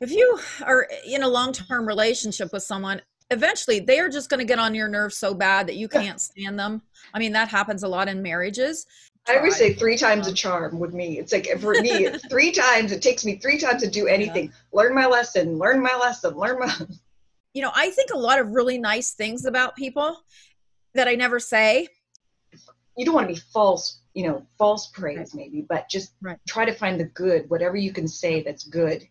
if you are in a long-term relationship with someone eventually they are just going to get on your nerves so bad that you can't stand them i mean that happens a lot in marriages I always say three times a charm with me. It's like for me, three times. It takes me three times to do anything. Yeah. Learn my lesson. Learn my lesson. Learn my. You know, I think a lot of really nice things about people that I never say. You don't want to be false, you know, false praise right. maybe, but just right. try to find the good. Whatever you can say that's good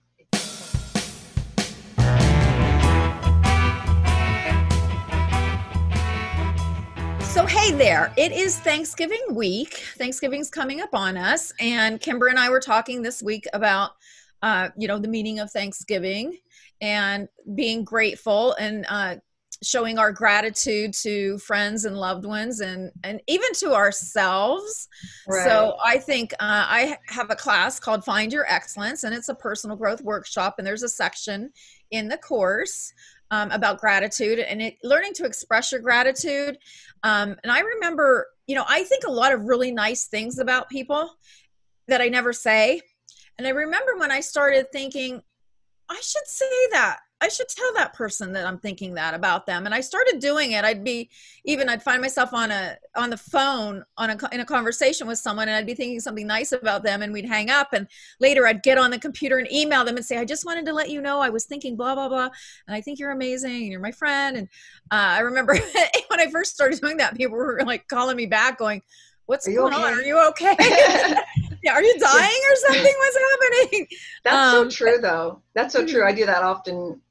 So, hey there, it is Thanksgiving week. Thanksgiving's coming up on us. And Kimber and I were talking this week about, uh, you know, the meaning of Thanksgiving and being grateful and uh, showing our gratitude to friends and loved ones and, and even to ourselves. Right. So, I think uh, I have a class called Find Your Excellence, and it's a personal growth workshop. And there's a section in the course um, about gratitude and it, learning to express your gratitude. Um, and I remember, you know, I think a lot of really nice things about people that I never say. And I remember when I started thinking, I should say that. I should tell that person that I'm thinking that about them. And I started doing it. I'd be even I'd find myself on a on the phone on a in a conversation with someone and I'd be thinking something nice about them and we'd hang up and later I'd get on the computer and email them and say I just wanted to let you know I was thinking blah blah blah and I think you're amazing and you're my friend and uh, I remember when I first started doing that people were like calling me back going what's going okay? on are you okay? Yeah, are you dying or something? What's happening? That's um, so true though. That's so true. I do that often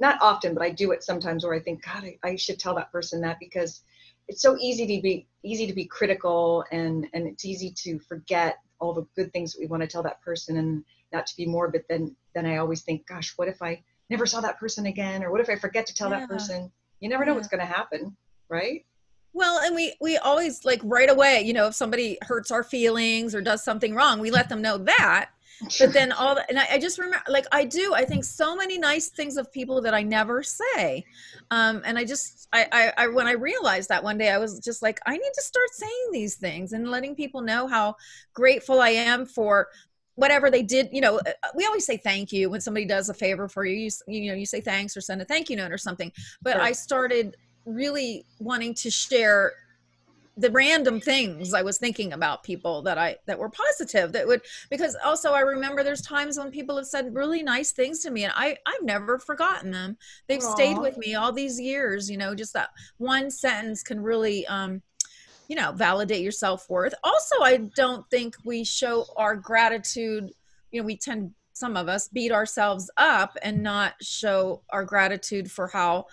not often, but I do it sometimes where I think, God, I, I, should tell that person that because it's so easy to be easy to be critical and and it's easy to forget all the good things that we want to tell that person and not to be morbid. Then then I always think, gosh, what if I never saw that person again, or what if I forget to tell yeah. that person? You never know yeah. what's going to happen, right? Well, and we we always like right away, you know, if somebody hurts our feelings or does something wrong, we let them know that but then all the, and I, I, just remember like i do i think so many nice things of people that i never say. Um, and i just I, I, I when i realized that one day i was just like i need to start saying these things and letting people know how grateful i am for whatever they did you know uh, we always say thank you when somebody does a favor for you you, you know you say thanks or send a thank you note or something. But sure. i started really wanting to share the random things I was thinking about people that I that were positive that would because also I remember there's times when people have said really nice things to me and I I've never forgotten them. They've Aww. stayed with me all these years, you know, just that one sentence can really um you know, validate your self-worth. Also, I don't think we show our gratitude, you know, we tend some of us beat ourselves up and not show our gratitude for how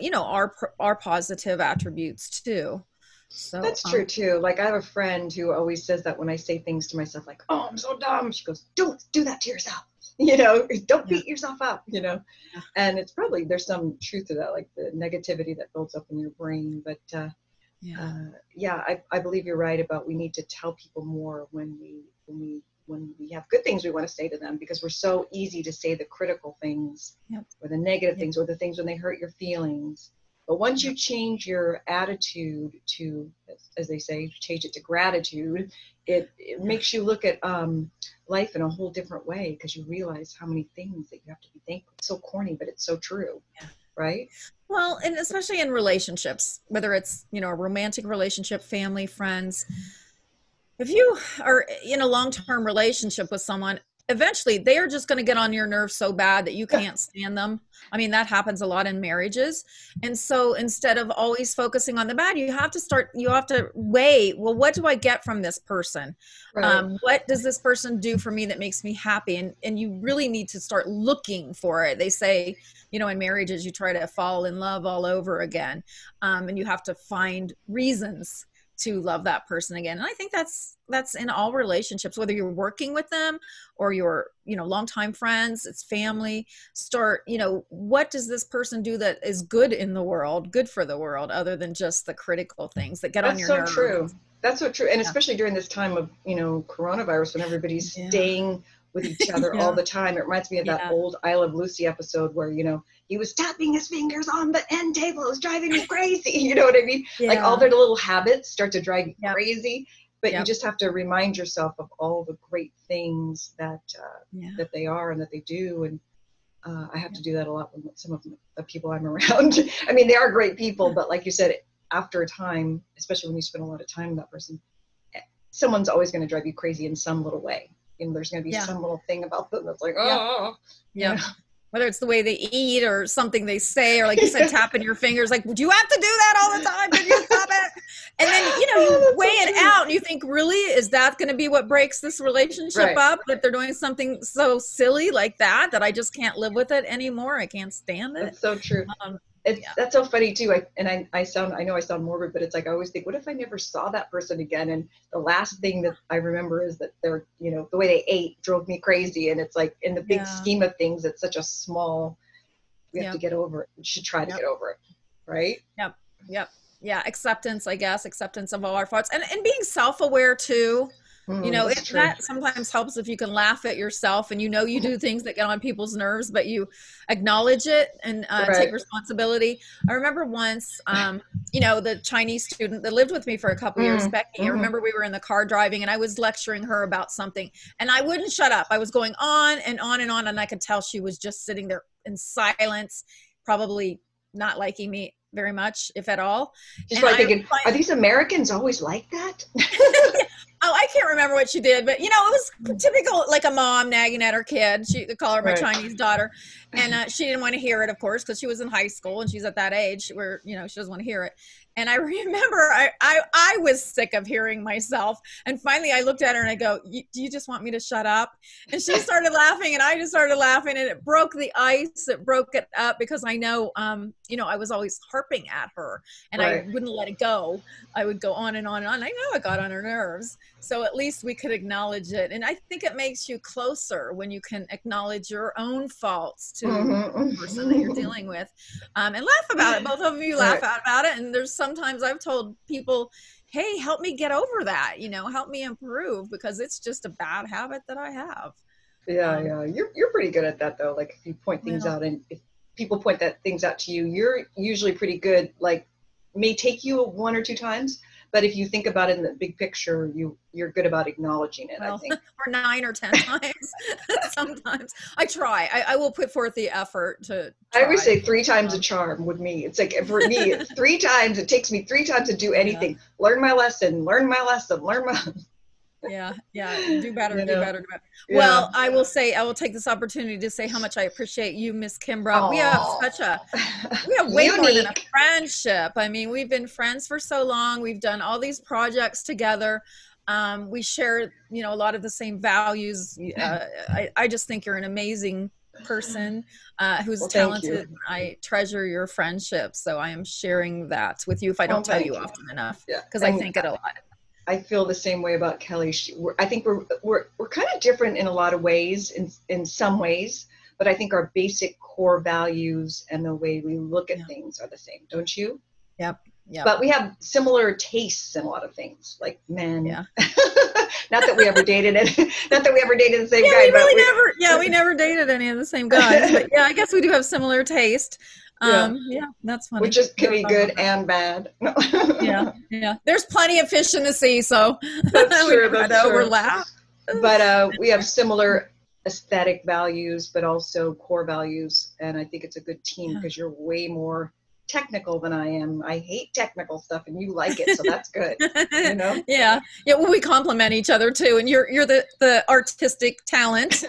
you know our our positive attributes too so that's true um, too. Like I have a friend who always says that when I say things to myself, like, "Oh, I'm so dumb," she goes, "Don't do that to yourself." You know, don't beat yourself up. You know, yeah. and it's probably there's some truth to that, like the negativity that builds up in your brain. But uh, yeah, uh, yeah, I, I believe you're right about we need to tell people more when we when we when we have good things we want to say to them because we're so easy to say the critical things yep. or the negative yep. things or the things when they hurt your feelings but once you change your attitude to, as they say, change it to gratitude, it, it makes you look at um, life in a whole different way because you realize how many things that you have to be thankful. It's so corny, but it's so true. Yeah. Right? Well, and especially in relationships, whether it's, you know, a romantic relationship, family, friends, if you are in a long-term relationship with someone eventually they are just going to get on your nerves so bad that you can't stand them. I mean, that happens a lot in marriages. And so instead of always focusing on the bad, you have to start, you have to weigh, well, what do I get from this person? Right. Um, what does this person do for me that makes me happy? And, and you really need to start looking for it. They say, you know, in marriages, you try to fall in love all over again. Um, and you have to find reasons to love that person again and i think that's that's in all relationships whether you're working with them or you're you know longtime friends it's family start you know what does this person do that is good in the world good for the world other than just the critical things that get that's on your so nerves true that's so true and yeah. especially during this time of you know coronavirus when everybody's yeah. staying with each other yeah. all the time. It reminds me of that yeah. old I Love Lucy episode where, you know, he was tapping his fingers on the end table. It was driving me crazy. You know what I mean? Yeah. Like all their little habits start to drive you yep. crazy. But yep. you just have to remind yourself of all the great things that uh, that they are and that they do. And uh, I have to do that a lot with some of the people I'm around. I mean, they are great people, but like you said, after a time, especially when you spend a lot of time with that person, eh, someone's always going to drive you crazy in some little way. And there's going to be yeah. some little thing about them that's like, oh, yeah. yeah whether it's the way they eat or something they say, or like you said, tapping your fingers, like, do you have to do that all the time? Did you stop it? And then, you know, you oh, weigh it out and you think, really, is that going to be what breaks this relationship right. up? That they're doing something so silly like that, that I just can't live with it anymore. I can't stand it. That's so true. Um, it's yeah. that's so funny too. I and I, I sound I know I sound morbid, but it's like I always think, what if I never saw that person again? And the last thing that I remember is that they're you know the way they ate drove me crazy. And it's like in the big yeah. scheme of things, it's such a small. We have yep. to get over it. We should try to yep. get over it, right? Yep. Yep. Yeah. Acceptance, I guess. Acceptance of all our faults, and and being self aware too Mm, you know, it, that sometimes helps if you can laugh at yourself and you know you do things that get on people's nerves, but you acknowledge it and uh, right. take responsibility. I remember once, um, you know, the Chinese student that lived with me for a couple mm, years, Becky. Mm-hmm. I remember we were in the car driving and I was lecturing her about something and I wouldn't shut up. I was going on and on and on, and I could tell she was just sitting there in silence, probably not liking me very much, if at all. Just like thinking, are these Americans always like that? oh, I can't remember what she did, but you know, it was typical, like a mom nagging at her kid. She they call her my right. Chinese daughter, and uh, she didn't want to hear it, of course, because she was in high school and she's at that age where you know she doesn't want to hear it. And I remember I, I, I was sick of hearing myself. And finally I looked at her and I go, do you just want me to shut up? And she started laughing and I just started laughing and it broke the ice. It broke it up because I know, um, you know, I was always harping at her and right. I wouldn't let it go. I would go on and on and on. I know it got on her nerves. So at least we could acknowledge it. And I think it makes you closer when you can acknowledge your own faults to mm-hmm. the person that you're dealing with um, and laugh about it. Both of you laugh right. about it. And there's sometimes I've told people, hey, help me get over that, you know, help me improve because it's just a bad habit that I have. Yeah, um, yeah. You're you're pretty good at that though. Like if you point things yeah. out and if people point that things out to you, you're usually pretty good. Like may take you one or two times, but if you think about it in the big picture you you're good about acknowledging it well, i think. or nine or ten times sometimes. I try. I, I, will put forth the effort to try. i always say three times a um, charm with me. It's like for me three times it takes me three times to do anything. Yeah. learn my lesson learn my lesson learn my yeah yeah do better you do better do better yeah. well i will say i will take this opportunity to say how much i appreciate you miss kimber Aww. we have such a we have way more than a friendship i mean we've been friends for so long we've done all these projects together um, we share you know a lot of the same values uh, I, I just think you're an amazing person uh, who's well, talented. I treasure your friendship, so I am sharing that with you if I don't tell you, you, often enough because yeah. I think it a lot. I feel the same way about Kelly. She, I think we're we're we're kind of different in a lot of ways, in in some ways, but I think our basic core values and the way we look at yeah. things are the same, don't you? Yep. Yeah. But we have similar tastes in a lot of things, like men. Yeah. not that we ever dated it. Not that we ever dated the same yeah, guy. We really we, never. Yeah, we never dated any of the same guys. But yeah, I guess we do have similar taste. Um, yeah. yeah, that's funny. Which is can be good and bad. yeah, yeah. There's plenty of fish in the sea, so that's true. that's true. overlap. But uh, we have similar aesthetic values, but also core values, and I think it's a good team because yeah. you're way more technical than I am. I hate technical stuff, and you like it, so that's good. you know? Yeah, yeah. Well, we complement each other too, and you're you're the the artistic talent,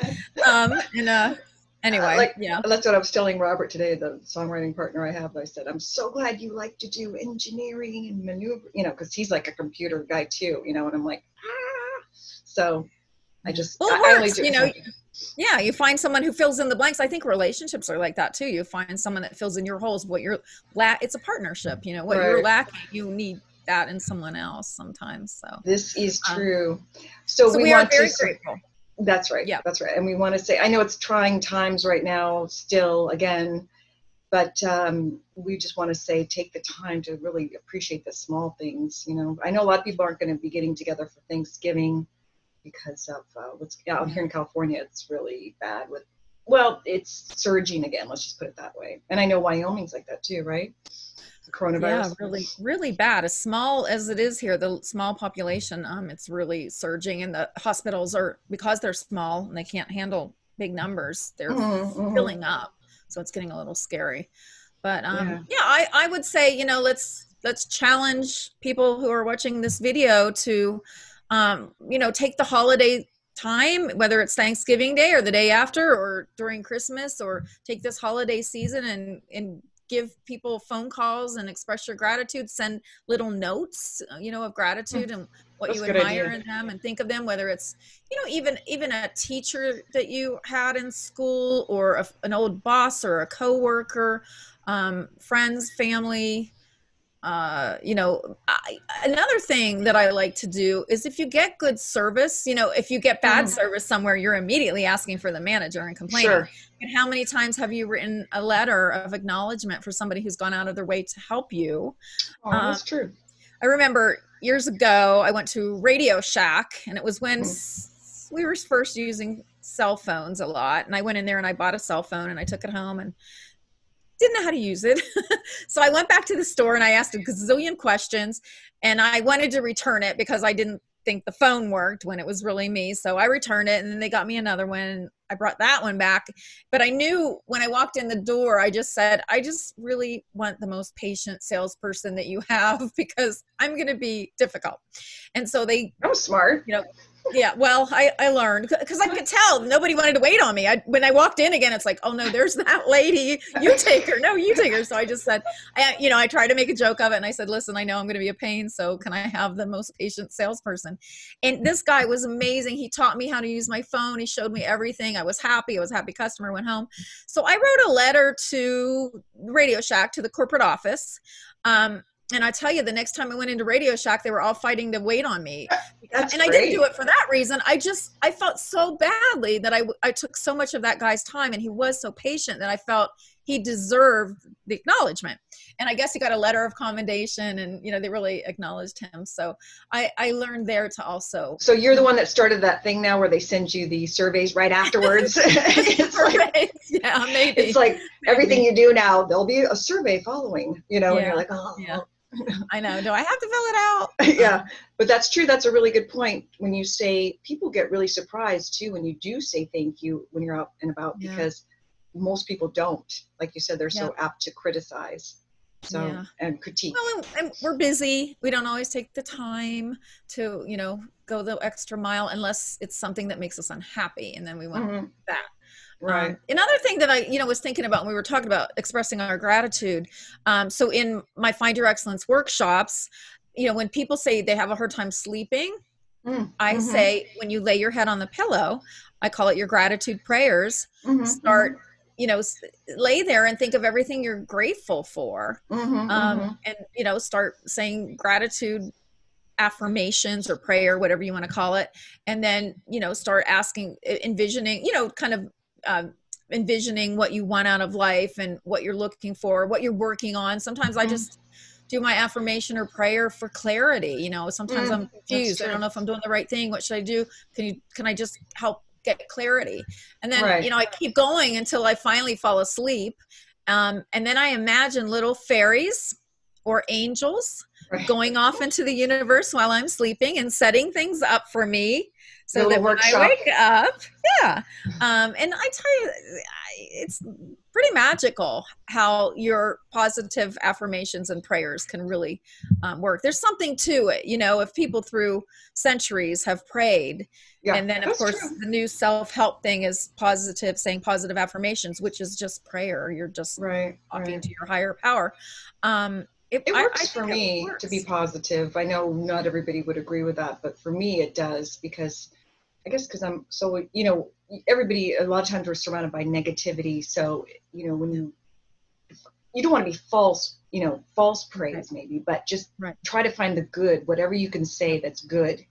um, and uh, anyway uh, like yeah. that's what i was telling robert today the songwriting partner i have i said i'm so glad you like to do engineering and maneuver you know because he's like a computer guy too you know and i'm like ah. so i just well, I, works, I you know yeah you find someone who fills in the blanks. I think relationships are like that too. You find someone that fills in your holes what you're la- it's a partnership you know what right. you're lacking you need that in someone else sometimes so this is um, true. Um, so, so, we, we are very to, grateful that's right. Yeah. That's right. And we want to say, I know it's trying times right now, still, again, but um, we just want to say, take the time to really appreciate the small things. You know, I know a lot of people aren't going to be getting together for Thanksgiving because of uh, what's out here in California. It's really bad with, well, it's surging again. Let's just put it that way. And I know Wyoming's like that too, right? Coronavirus. Yeah, really, really bad. As small as it is here, the small population, um, it's really surging, and the hospitals are because they're small and they can't handle big numbers. They're mm-hmm. filling up, so it's getting a little scary. But um, yeah. yeah, I I would say you know let's let's challenge people who are watching this video to um, you know take the holiday time whether it's thanksgiving day or the day after or during christmas or take this holiday season and and give people phone calls and express your gratitude send little notes uh, you know of gratitude mm. and what That's you admire idea. in them and think of them whether it's you know even even a teacher that you had in school or a, an old boss or a coworker um, friends family uh, you know, I, another thing that I like to do is if you get good service, you know, if you get bad mm. service somewhere, you're immediately asking for the manager and complaining. Sure. And how many times have you written a letter of acknowledgement for somebody who's gone out of their way to help you? Oh, um, that's true. I remember years ago, I went to Radio Shack, and it was when mm. we were first using cell phones a lot. And I went in there and I bought a cell phone and I took it home and didn't know how to use it. so I went back to the store and I asked a gazillion questions and I wanted to return it because I didn't think the phone worked when it was really me. So I returned it and then they got me another one. I brought that one back. But I knew when I walked in the door, I just said, I just really want the most patient salesperson that you have because I'm going to be difficult. And so they, was smart. You know, yeah well i i learned because i could tell nobody wanted to wait on me. I, when i walked in again it's like oh no there's that lady. You take her. No you take her. So i just said i you know i tried to make a joke of it and i said listen i know i'm going to be a pain so can i have the most patient salesperson? And this guy was amazing. He taught me how to use my phone. He showed me everything. I was happy. I was a happy customer. Went home. So i wrote a letter to radio shack to the corporate office um, and I tell you, the next time I went into Radio Shack, they were all fighting to wait on me. That's and I didn't do it for that reason. I just, I felt so badly that I, I took so much of that guy's time and he was so patient that I felt he deserved the acknowledgement. And I guess he got a letter of commendation and, you know, they really acknowledged him. So I, I learned there to also. So you're the one that started that thing now where they send you the surveys right afterwards. it's like, yeah, maybe. It's like maybe. everything you do now, there'll be a survey following, you know, yeah. and you're like, oh, yeah. I know. Do I have to fill it out? yeah, but that's true. That's a really good point. When you say people get really surprised too when you do say thank you when you're out and about yeah. because most people don't. Like you said, they're yeah. so apt to criticize. So yeah. and critique. Well, and we're busy. We don't always take the time to, you know, go the extra mile unless it's something that makes us unhappy, and then we want mm-hmm. that. Right. Um, another thing that I, you know, was thinking about when we were talking about expressing our gratitude. Um, so in my Find Your Excellence workshops, you know, when people say they have a hard time sleeping, mm, I mm-hmm. say when you lay your head on the pillow, I call it your gratitude prayers. Mm-hmm, start, mm-hmm. you know, lay there and think of everything you're grateful for, mm-hmm, um, mm-hmm. and you know, start saying gratitude affirmations or prayer whatever you want to call it and then you know start asking envisioning you know kind of um, envisioning what you want out of life and what you're looking for, what you're working on. Sometimes mm-hmm. I just do my affirmation or prayer for clarity. You know, sometimes mm, I'm confused. I don't know if I'm doing the right thing. What should I do? Can you can I just help get clarity? And then right. you know, I keep going until I finally fall asleep. Um, and then I imagine little fairies or angels right. going off into the universe while I'm sleeping and setting things up for me so that when I wake up, yeah. Um, and I tell you, it's pretty magical how your positive affirmations and prayers can really um, work. There's something to it, you know, if people through centuries have prayed. Yeah, and then, of course, true. the new self help thing is positive, saying positive affirmations, which is just prayer. You're just right, talking right. to your higher power. Um, it, it works I, I for me works. to be positive. I know not everybody would agree with that, but for me it does because I guess because I'm so you know everybody a lot of times we're surrounded by negativity. So you know when you you don't want to be false, you know, false praise right. maybe, but just right. try to find the good, whatever you can say that's good,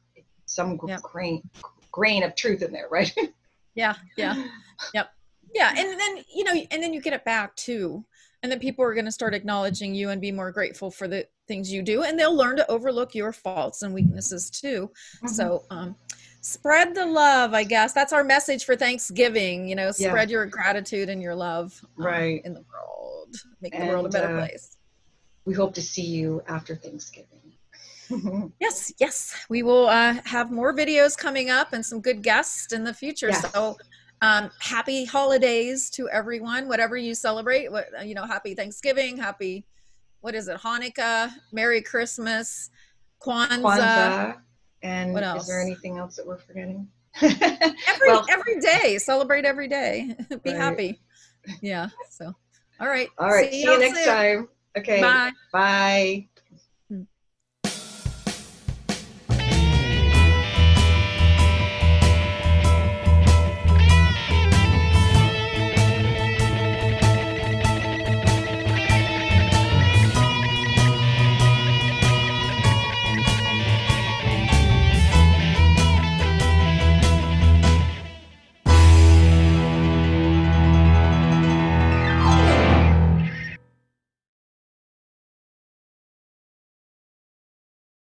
some yep. grain grain of truth in there, right? yeah, yeah, yep, yeah, and then you know, and then you get it back too, and then people are going to start acknowledging you and be more grateful for the things you do, and they'll learn to overlook your faults and weaknesses too. Mm-hmm. So, um, spread the love i guess that's our message for thanksgiving you know spread yeah. your gratitude and your love um, right in the world make and, the world a better uh, place we hope to see you after thanksgiving yes yes we will uh, have more videos coming up and some good guests in the future yes. so um, happy holidays to everyone, whatever you celebrate. What you know, happy Thanksgiving, happy what is it, Hanukkah, Merry Christmas, Kwanzaa. Kwanzaa. And what else? is there anything else that we're forgetting? every well, every day, celebrate every day. Be right. happy. Yeah. So, all right. All right. See, See you next soon. time. Okay. Bye. Bye.